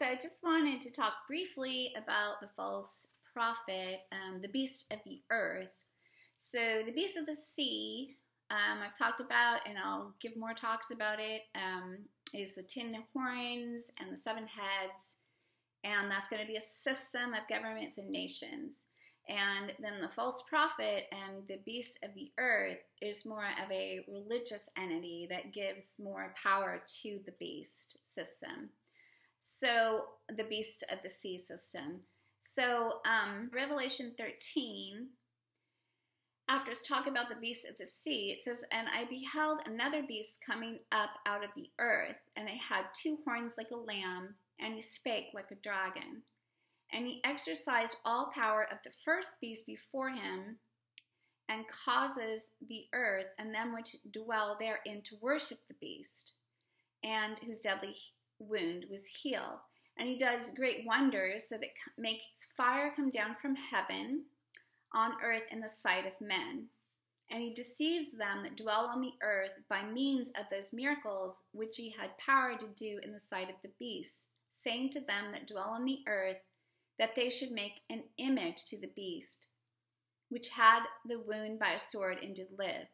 so I just wanted to talk briefly about the false prophet, um, the beast of the earth. So, the beast of the sea, um, I've talked about, and I'll give more talks about it. Um, is the ten horns and the seven heads, and that's going to be a system of governments and nations. And then the false prophet and the beast of the earth is more of a religious entity that gives more power to the beast system. So, the beast of the sea system. So, um, Revelation 13, after it's talking about the beast of the sea, it says, And I beheld another beast coming up out of the earth, and it had two horns like a lamb, and he spake like a dragon. And he exercised all power of the first beast before him, and causes the earth and them which dwell therein to worship the beast, and whose deadly wound was healed. And he does great wonders so that makes fire come down from heaven on earth in the sight of men. And he deceives them that dwell on the earth by means of those miracles which he had power to do in the sight of the beast, saying to them that dwell on the earth that they should make an image to the beast, which had the wound by a sword and did live.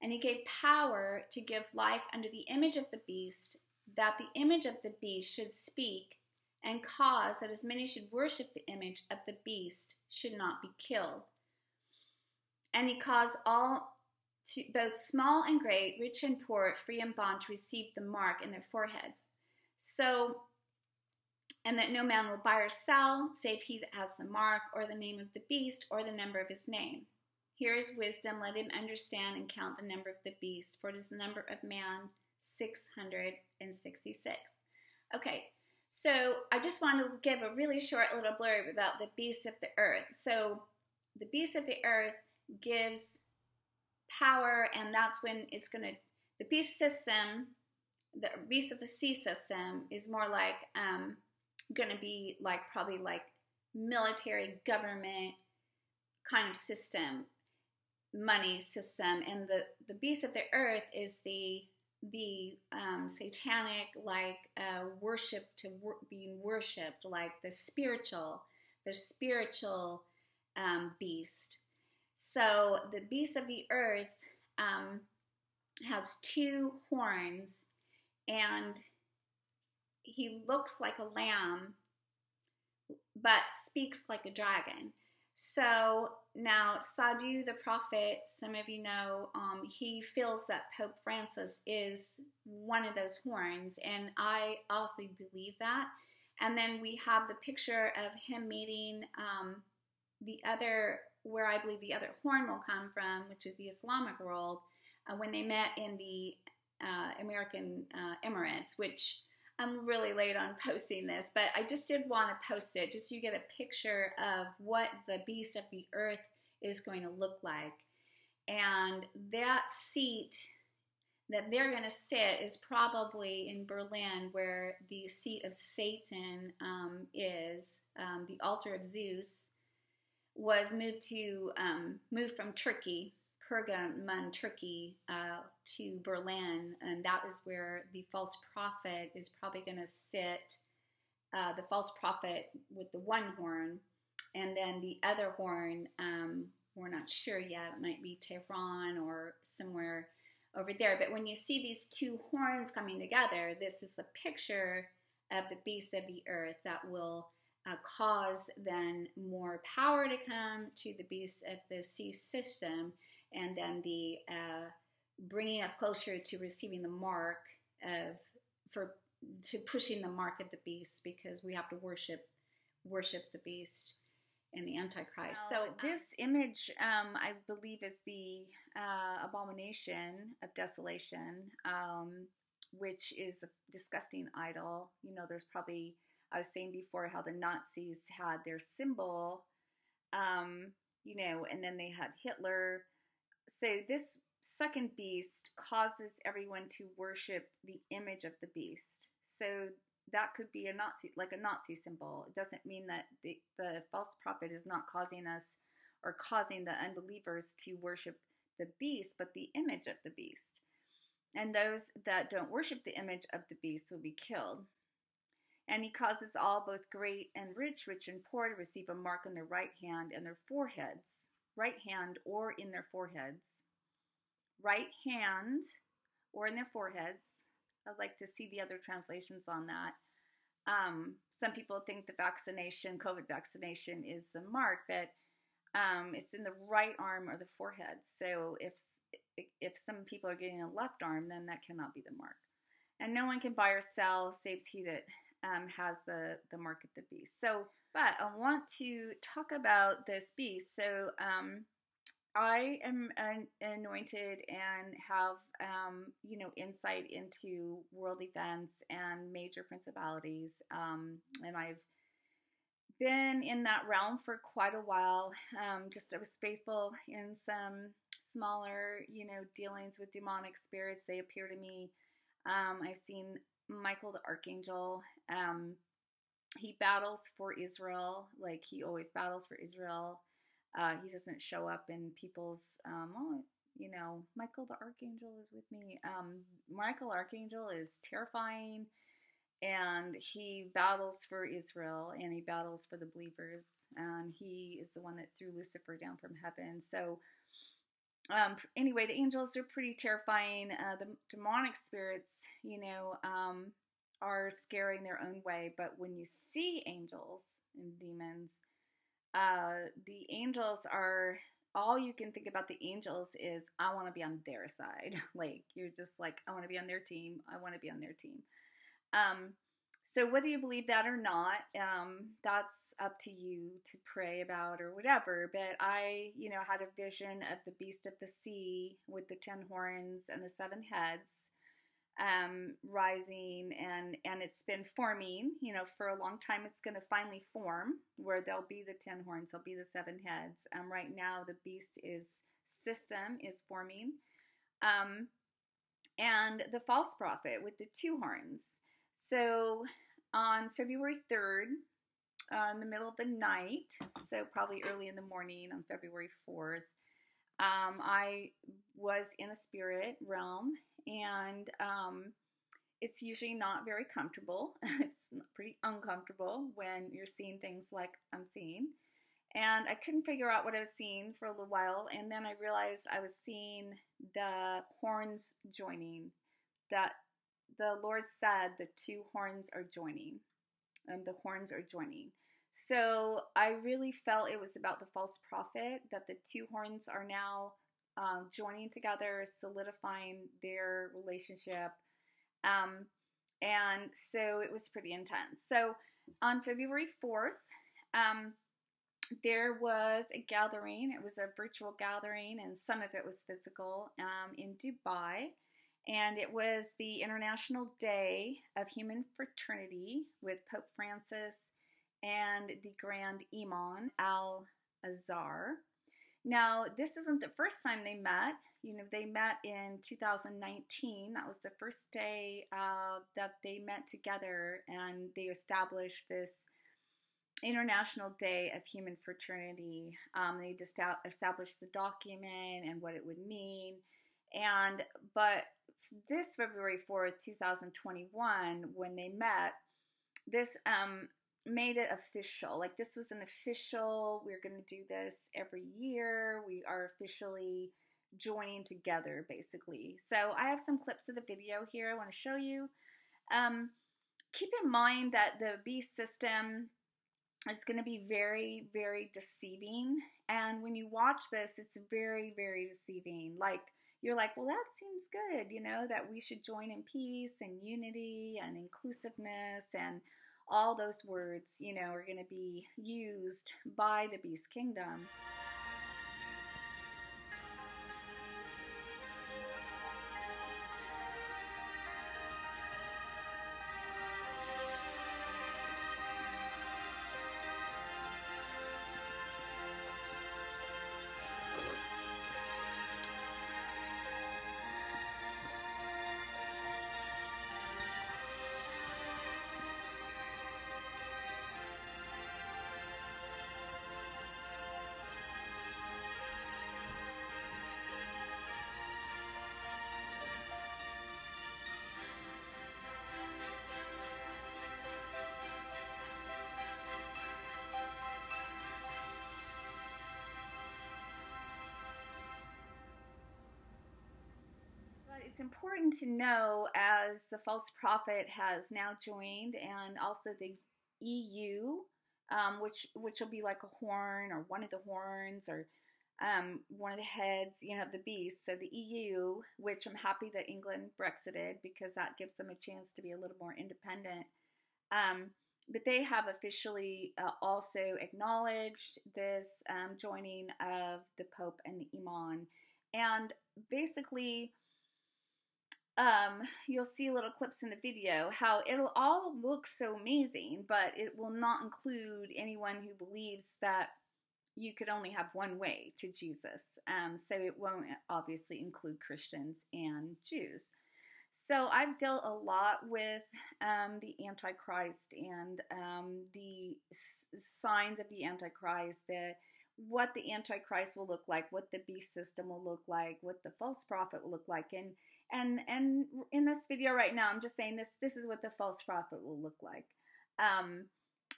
And he gave power to give life unto the image of the beast, that the image of the beast should speak and cause that as many should worship the image of the beast should not be killed. And he caused all to both small and great, rich and poor, free and bond to receive the mark in their foreheads. So, and that no man will buy or sell save he that has the mark or the name of the beast or the number of his name. Here is wisdom. Let him understand and count the number of the beast, for it is the number of man 666. Okay, so I just want to give a really short little blurb about the beast of the earth. So the beast of the earth gives power, and that's when it's going to, the beast system, the beast of the sea system is more like um, going to be like probably like military government kind of system money system and the the beast of the earth is the the um, satanic like uh, worship to wor- being worshipped like the spiritual the spiritual um, beast. So the beast of the earth um, has two horns and he looks like a lamb but speaks like a dragon. So now, Sadhu the prophet, some of you know, um, he feels that Pope Francis is one of those horns, and I also believe that. And then we have the picture of him meeting um, the other, where I believe the other horn will come from, which is the Islamic world, uh, when they met in the uh, American uh, Emirates, which I'm really late on posting this, but I just did want to post it just so you get a picture of what the beast of the earth is going to look like. And that seat that they're going to sit is probably in Berlin, where the seat of Satan um, is. Um, the altar of Zeus was moved to um, moved from Turkey Pergamon, Turkey, uh, to Berlin, and that is where the false prophet is probably going to sit. Uh, the false prophet with the one horn, and then the other horn, um, we're not sure yet. It might be Tehran or somewhere over there. But when you see these two horns coming together, this is the picture of the beast of the earth that will uh, cause then more power to come to the beast of the sea system and then the uh, bringing us closer to receiving the mark of for to pushing the mark of the beast because we have to worship worship the beast and the antichrist. So this image um, i believe is the uh, abomination of desolation um, which is a disgusting idol. You know there's probably i was saying before how the nazis had their symbol um, you know and then they had hitler so this second beast causes everyone to worship the image of the beast. So that could be a Nazi, like a Nazi symbol. It doesn't mean that the, the false prophet is not causing us or causing the unbelievers to worship the beast, but the image of the beast. And those that don't worship the image of the beast will be killed. And he causes all, both great and rich, rich and poor, to receive a mark on their right hand and their foreheads, right hand or in their foreheads. Right hand or in their foreheads. I'd like to see the other translations on that. Um, some people think the vaccination, COVID vaccination, is the mark, but um, it's in the right arm or the forehead. So if if some people are getting a left arm, then that cannot be the mark. And no one can buy or sell, saves he that um, has the the mark of the beast. So, but I want to talk about this beast. So, um, I am an, anointed and have, um, you know, insight into world events and major principalities. Um, and I've been in that realm for quite a while. Um, just I was faithful in some smaller, you know, dealings with demonic spirits. They appear to me. Um, I've seen Michael the Archangel. Um, he battles for Israel, like he always battles for Israel. Uh, he doesn't show up in people's, um, oh, you know, Michael the Archangel is with me. Um, Michael Archangel is terrifying and he battles for Israel and he battles for the believers. And he is the one that threw Lucifer down from heaven. So, um, anyway, the angels are pretty terrifying. Uh, the demonic spirits, you know, um, are scary in their own way. But when you see angels and demons, uh, the angels are all you can think about the angels is I want to be on their side. like you're just like I want to be on their team. I want to be on their team. Um, so whether you believe that or not, um, that's up to you to pray about or whatever. But I, you know, had a vision of the beast of the sea with the ten horns and the seven heads um, rising and and it's been forming you know for a long time it's going to finally form where there'll be the ten horns there'll be the seven heads. Um, right now the beast is system is forming. Um, and the false prophet with the two horns. So on february 3rd uh, in the middle of the night so probably early in the morning on february 4th um, I was in a spirit realm and um, it's usually not very comfortable. it's pretty uncomfortable when you're seeing things like I'm seeing. And I couldn't figure out what I was seeing for a little while, and then I realized I was seeing the horns joining. That the Lord said the two horns are joining, and the horns are joining. So I really felt it was about the false prophet, that the two horns are now um, joining together, solidifying their relationship. Um, and so it was pretty intense. So on February 4th, um, there was a gathering. It was a virtual gathering, and some of it was physical um, in Dubai. And it was the International Day of Human Fraternity with Pope Francis and the Grand Imam Al Azhar. Now, this isn't the first time they met. You know, they met in 2019. That was the first day uh, that they met together and they established this International Day of Human Fraternity. Um, they established the document and what it would mean. And, but this February 4th, 2021, when they met, this um, made it official. Like this was an official, we're going to do this every year. We are officially joining together, basically. So I have some clips of the video here I want to show you. Um, keep in mind that the beast system is going to be very, very deceiving. And when you watch this, it's very, very deceiving. Like, you're like, well, that seems good, you know, that we should join in peace and unity and inclusiveness and all those words, you know, are going to be used by the beast kingdom. It's important to know as the false prophet has now joined, and also the EU, um, which which will be like a horn or one of the horns or um, one of the heads, you know, the beast. So the EU, which I'm happy that England Brexited because that gives them a chance to be a little more independent. Um, but they have officially uh, also acknowledged this um, joining of the Pope and the Imam. And basically, um, you'll see little clips in the video how it'll all look so amazing, but it will not include anyone who believes that you could only have one way to Jesus. Um, so it won't obviously include Christians and Jews. So I've dealt a lot with um, the Antichrist and um, the s- signs of the Antichrist, the what the Antichrist will look like, what the beast system will look like, what the false prophet will look like, and and and in this video right now, I'm just saying this. This is what the false prophet will look like. Um,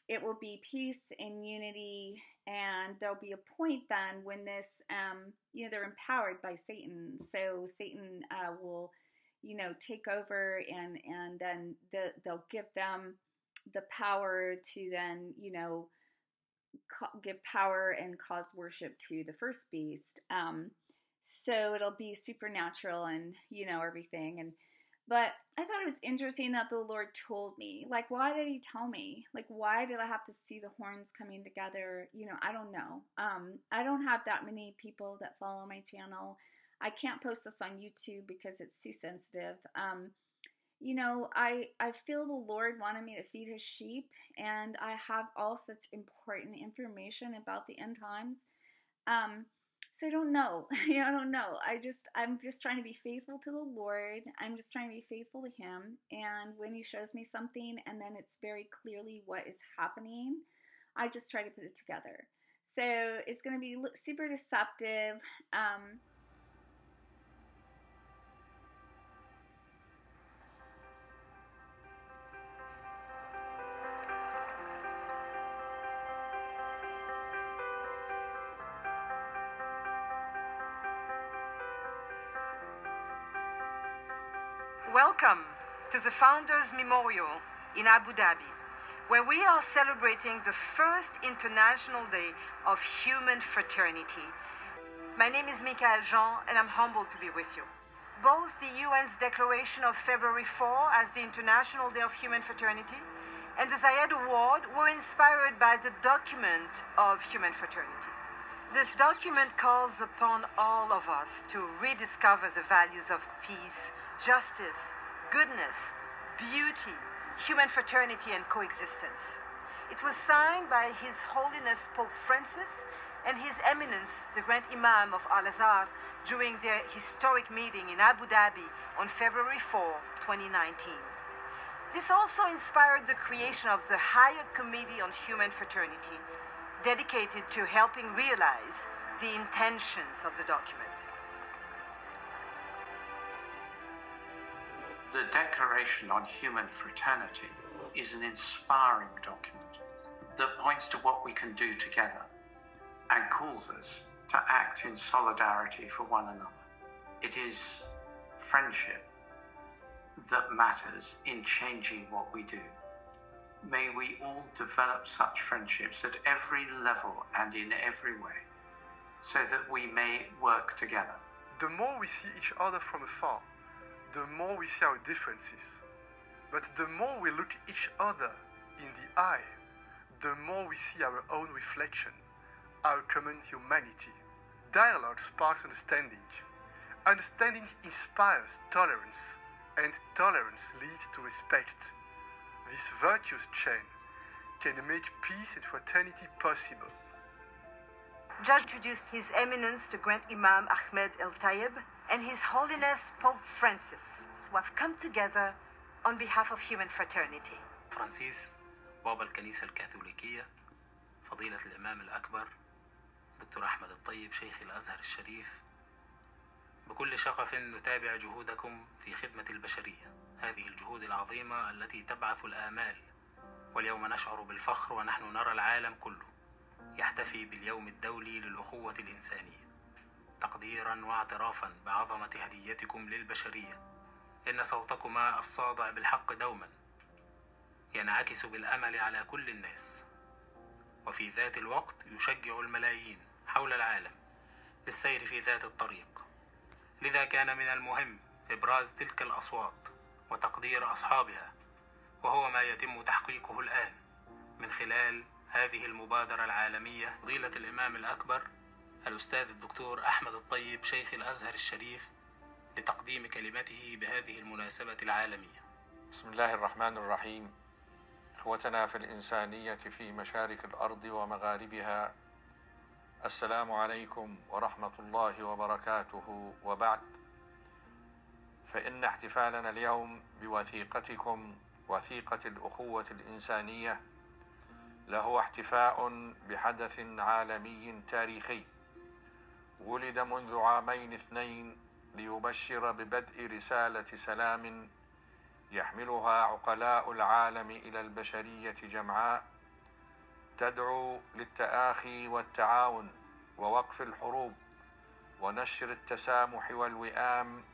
it will be peace and unity, and there'll be a point then when this, um, you know, they're empowered by Satan. So Satan uh, will, you know, take over, and and then the, they'll give them the power to then, you know, give power and cause worship to the first beast. Um, so it'll be supernatural and you know everything and but i thought it was interesting that the lord told me like why did he tell me? Like why did i have to see the horns coming together? You know i don't know. Um i don't have that many people that follow my channel. I can't post this on youtube because it's too sensitive. Um you know i i feel the lord wanted me to feed his sheep and i have all such important information about the end times. Um so I don't know. you know, I don't know. I just I'm just trying to be faithful to the Lord. I'm just trying to be faithful to him. And when he shows me something and then it's very clearly what is happening, I just try to put it together. So it's going to be super deceptive. Um, Welcome to the Founders Memorial in Abu Dhabi, where we are celebrating the first International Day of Human Fraternity. My name is Michaëlle Jean, and I'm humbled to be with you. Both the UN's declaration of February 4 as the International Day of Human Fraternity and the Zayed Award were inspired by the document of human fraternity. This document calls upon all of us to rediscover the values of peace, justice, goodness, beauty, human fraternity, and coexistence. It was signed by His Holiness Pope Francis and His Eminence, the Grand Imam of Al Azhar, during their historic meeting in Abu Dhabi on February 4, 2019. This also inspired the creation of the Higher Committee on Human Fraternity, dedicated to helping realize the intentions of the document. The Declaration on Human Fraternity is an inspiring document that points to what we can do together and calls us to act in solidarity for one another. It is friendship that matters in changing what we do. May we all develop such friendships at every level and in every way, so that we may work together. The more we see each other from afar, the more we see our differences. But the more we look each other in the eye, the more we see our own reflection, our common humanity. Dialogue sparks understanding. Understanding inspires tolerance, and tolerance leads to respect. This virtuous chain can make peace and fraternity possible. Judge introduced His Eminence the Grand Imam Ahmed El Tayeb and His Holiness Pope Francis, who have come together on behalf of human fraternity. فرانسيس بابا الكنيسة الكاثوليكية فضيلة الإمام الأكبر دكتور أحمد الطيب شيخ الأزهر الشريف بكل شغف نتابع جهودكم في خدمة البشرية. هذه الجهود العظيمة التي تبعث الآمال. واليوم نشعر بالفخر ونحن نرى العالم كله يحتفي باليوم الدولي للأخوة الإنسانية. تقديرا واعترافا بعظمة هديتكم للبشرية. إن صوتكما الصادع بالحق دوما ينعكس بالأمل على كل الناس. وفي ذات الوقت يشجع الملايين حول العالم للسير في ذات الطريق. لذا كان من المهم إبراز تلك الأصوات وتقدير أصحابها وهو ما يتم تحقيقه الآن من خلال هذه المبادرة العالمية. فضيلة الإمام الأكبر الأستاذ الدكتور أحمد الطيب شيخ الأزهر الشريف لتقديم كلمته بهذه المناسبة العالمية. بسم الله الرحمن الرحيم. إخوتنا في الإنسانية في مشارق الأرض ومغاربها السلام عليكم ورحمة الله وبركاته. وبعد فإن احتفالنا اليوم بوثيقتكم وثيقة الأخوة الإنسانية له احتفاء بحدث عالمي تاريخي. ولد منذ عامين اثنين ليبشر ببدء رسالة سلام يحملها عقلاء العالم إلى البشرية جمعاء. تدعو للتآخي والتعاون ووقف الحروب ونشر التسامح والوئام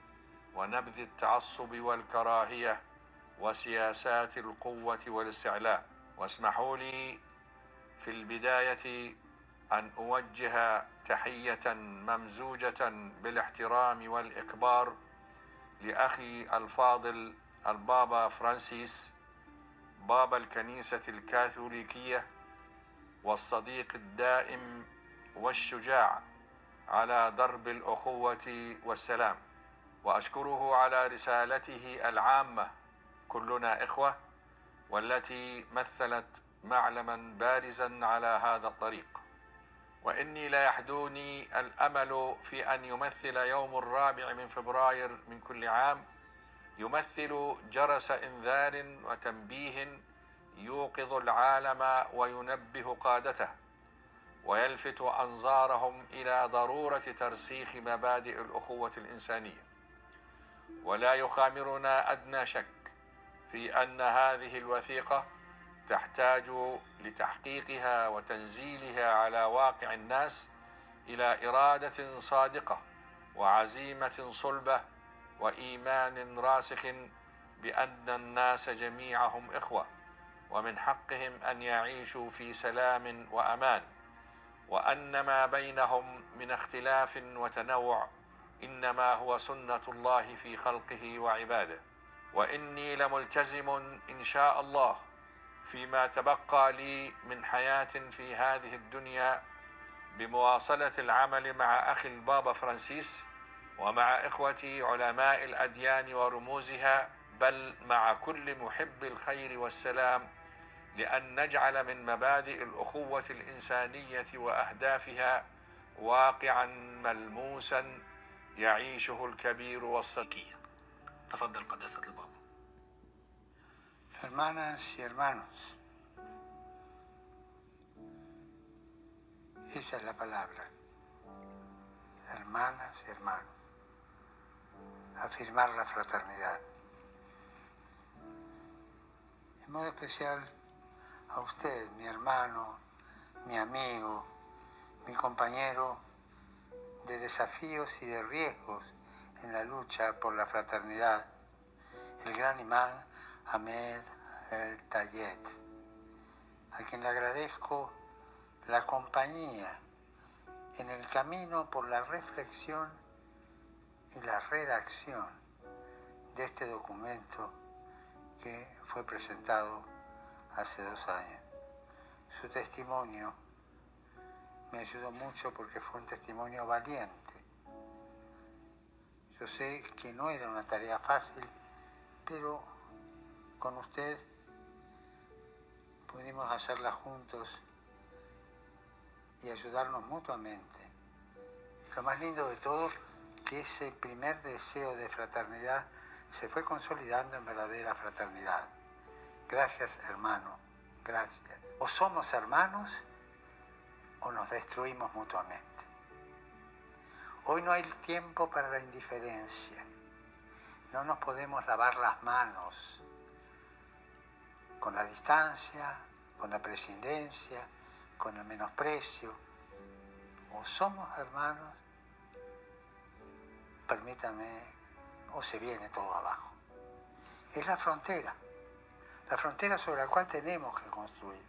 ونبذ التعصب والكراهية وسياسات القوة والاستعلاء. واسمحوا لي في البداية أن أوجه تحية ممزوجة بالاحترام والإكبار لأخي الفاضل البابا فرانسيس بابا الكنيسة الكاثوليكية والصديق الدائم والشجاع على درب الأخوة والسلام. وأشكره على رسالته العامة كلنا إخوة والتي مثلت معلما بارزا على هذا الطريق. وإني لا يحدوني الأمل في أن يمثل يوم الرابع من فبراير من كل عام. يمثل جرس إنذار وتنبيه يوقظ العالم وينبه قادته ويلفت أنظارهم إلى ضرورة ترسيخ مبادئ الأخوة الإنسانية. ولا يخامرنا أدنى شك في أن هذه الوثيقة تحتاج لتحقيقها وتنزيلها على واقع الناس إلى إرادة صادقة وعزيمة صلبة وإيمان راسخ بأن الناس جميعهم إخوة ومن حقهم أن يعيشوا في سلام وأمان. وأن ما بينهم من اختلاف وتنوع إنما هو سنة الله في خلقه وعباده. وإني لملتزم إن شاء الله فيما تبقى لي من حياة في هذه الدنيا بمواصلة العمل مع أخي البابا فرانسيس ومع إخوتي علماء الأديان ورموزها بل مع كل محب الخير والسلام لأن نجعل من مبادئ الأخوة الإنسانية وأهدافها واقعا ملموسا يعيشه الكبير والصغير. تفضل قداسة البابا. Hermanas y hermanos, esa es la palabra. Hermanas y hermanos, afirmar la fraternidad. En modo especial a usted, mi hermano, mi amigo, mi compañero de desafíos y de riesgos en la lucha por la fraternidad, el gran imán Ahmed El Tayet, a quien le agradezco la compañía en el camino por la reflexión y la redacción de este documento que fue presentado hace dos años. Su testimonio me ayudó mucho porque fue un testimonio valiente. Yo sé que no era una tarea fácil, pero con usted pudimos hacerla juntos y ayudarnos mutuamente. Y lo más lindo de todo, que ese primer deseo de fraternidad se fue consolidando en verdadera fraternidad. Gracias hermano, gracias. O somos hermanos o nos destruimos mutuamente. Hoy no hay tiempo para la indiferencia. No nos podemos lavar las manos con la distancia, con la prescindencia, con el menosprecio. O somos hermanos permítame, o se viene todo abajo. Es la frontera, la frontera sobre la cual tenemos que construir.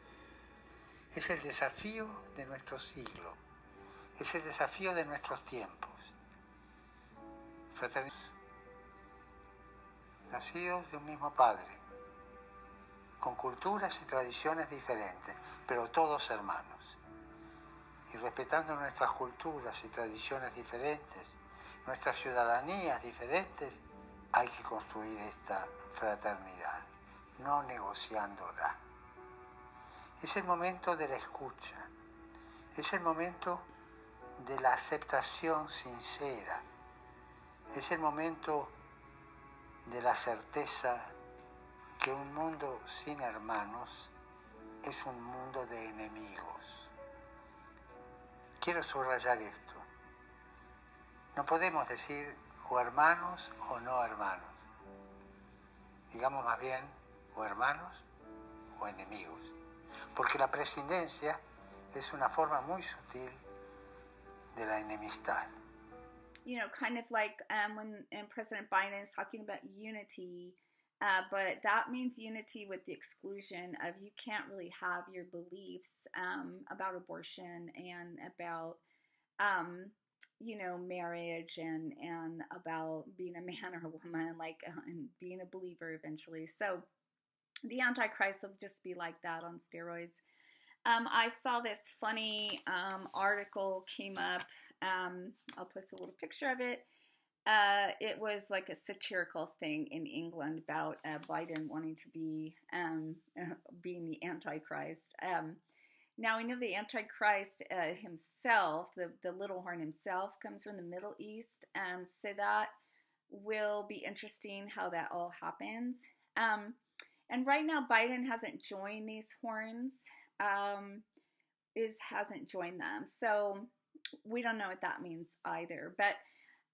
Es el desafío de nuestro siglo, es el desafío de nuestros tiempos. nacidos de un mismo padre, con culturas y tradiciones diferentes, pero todos hermanos. Y respetando nuestras culturas y tradiciones diferentes, nuestras ciudadanías diferentes, hay que construir esta fraternidad, no negociándola. Es el momento de la escucha, es el momento de la aceptación sincera, es el momento de la certeza que un mundo sin hermanos es un mundo de enemigos. Quiero subrayar esto. No podemos decir o hermanos o no hermanos. Digamos más bien o hermanos o enemigos. Porque la prescindencia es una forma muy sutil de la enemistad. You know, kind of like um, when President Biden is talking about unity, uh, but that means unity with the exclusion of you can't really have your beliefs um, about abortion and about um, you know marriage and and about being a man or a woman like uh, and being a believer eventually. So the antichrist will just be like that on steroids. Um, i saw this funny um, article came up. Um, i'll post a little picture of it uh, it was like a satirical thing in england about uh, biden wanting to be um, being the antichrist um, now we know the Antichrist uh, himself, the, the little horn himself, comes from the Middle East. Um, so that will be interesting how that all happens. Um, and right now, Biden hasn't joined these horns. Um, is hasn't joined them, so we don't know what that means either. But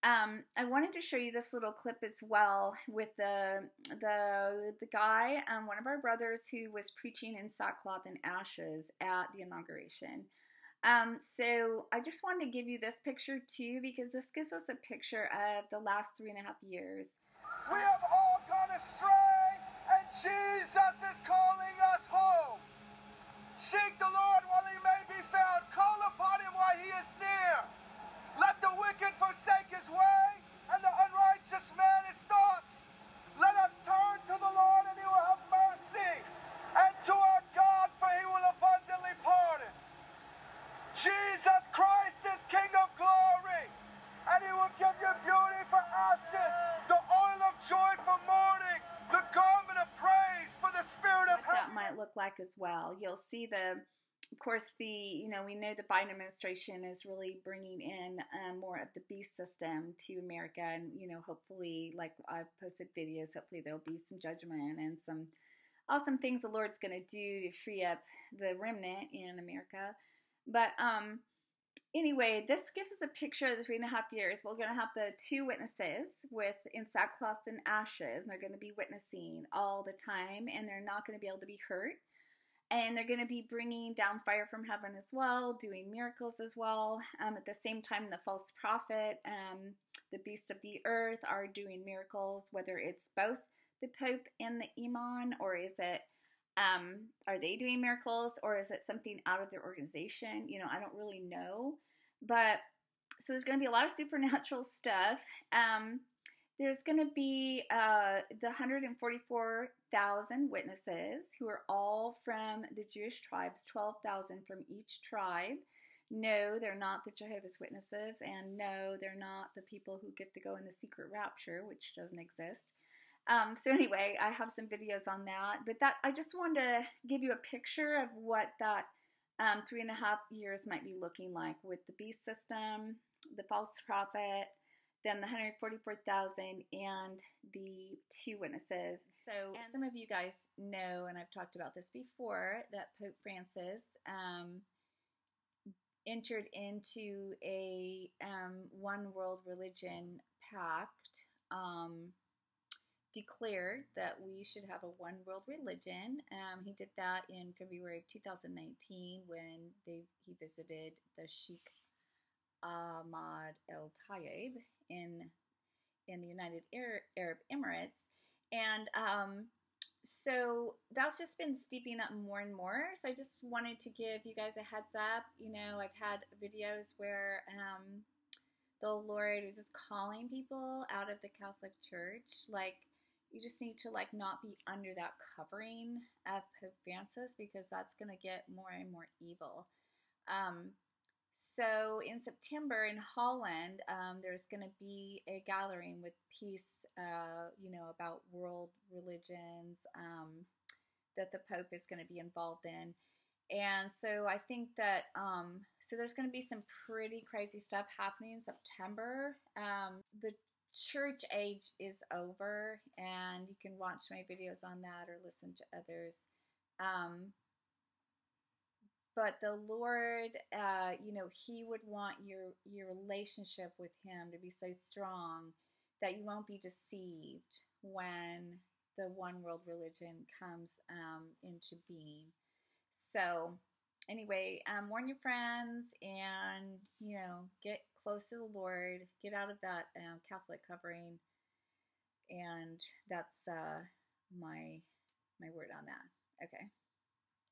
um, I wanted to show you this little clip as well with the the the guy, um, one of our brothers, who was preaching in sackcloth and ashes at the inauguration. Um, so I just wanted to give you this picture too because this gives us a picture of the last three and a half years. We have all gone astray, and Jesus is calling us home. Seek the Lord while he may be found. Call upon him while he is near. Let the wicked forsake his way, and the unrighteous man his thoughts. Let us turn to the Lord, and he will have mercy, and to our God, for he will abundantly pardon. Jesus Christ is King of glory, and he will give you beauty for ashes, the oil of joy for mourning, the garment of praise for the spirit of what that might look like as well. You'll see the of course, the you know we know the Biden administration is really bringing in um, more of the beast system to America, and you know hopefully, like I've posted videos, hopefully there'll be some judgment and some awesome things the Lord's going to do to free up the remnant in America. But um, anyway, this gives us a picture of the three and a half years. We're going to have the two witnesses with in sackcloth and ashes, and they're going to be witnessing all the time, and they're not going to be able to be hurt and they're going to be bringing down fire from heaven as well, doing miracles as well. Um, at the same time, the false prophet, um, the beasts of the earth are doing miracles, whether it's both the Pope and the Imam, or is it um, are they doing miracles, or is it something out of their organization? You know, I don't really know, but so there's going to be a lot of supernatural stuff. Um, there's going to be uh, the 144,000 witnesses who are all from the Jewish tribes, 12,000 from each tribe. No, they're not the Jehovah's Witnesses, and no, they're not the people who get to go in the secret rapture, which doesn't exist. Um, so anyway, I have some videos on that, but that I just wanted to give you a picture of what that um, three and a half years might be looking like with the beast system, the false prophet, then the 144,000 and the two witnesses. So, and some of you guys know, and I've talked about this before, that Pope Francis um, entered into a um, one world religion pact, um, declared that we should have a one world religion. Um, he did that in February of 2019 when they, he visited the Sheikh Ahmad El Tayeb in in the United Arab Emirates, and um, so that's just been steeping up more and more. So I just wanted to give you guys a heads up. You know, I've had videos where um, the Lord was just calling people out of the Catholic Church, like you just need to like not be under that covering of Pope Francis because that's going to get more and more evil. Um, so in September in Holland, um, there's going to be a gathering with peace, uh, you know, about world religions um, that the Pope is going to be involved in. And so I think that, um, so there's going to be some pretty crazy stuff happening in September. Um, the church age is over, and you can watch my videos on that or listen to others. But the Lord, uh, you know, He would want your your relationship with Him to be so strong that you won't be deceived when the one world religion comes um, into being. So, anyway, um, warn your friends and you know get close to the Lord, get out of that uh, Catholic covering, and that's uh, my my word on that. Okay.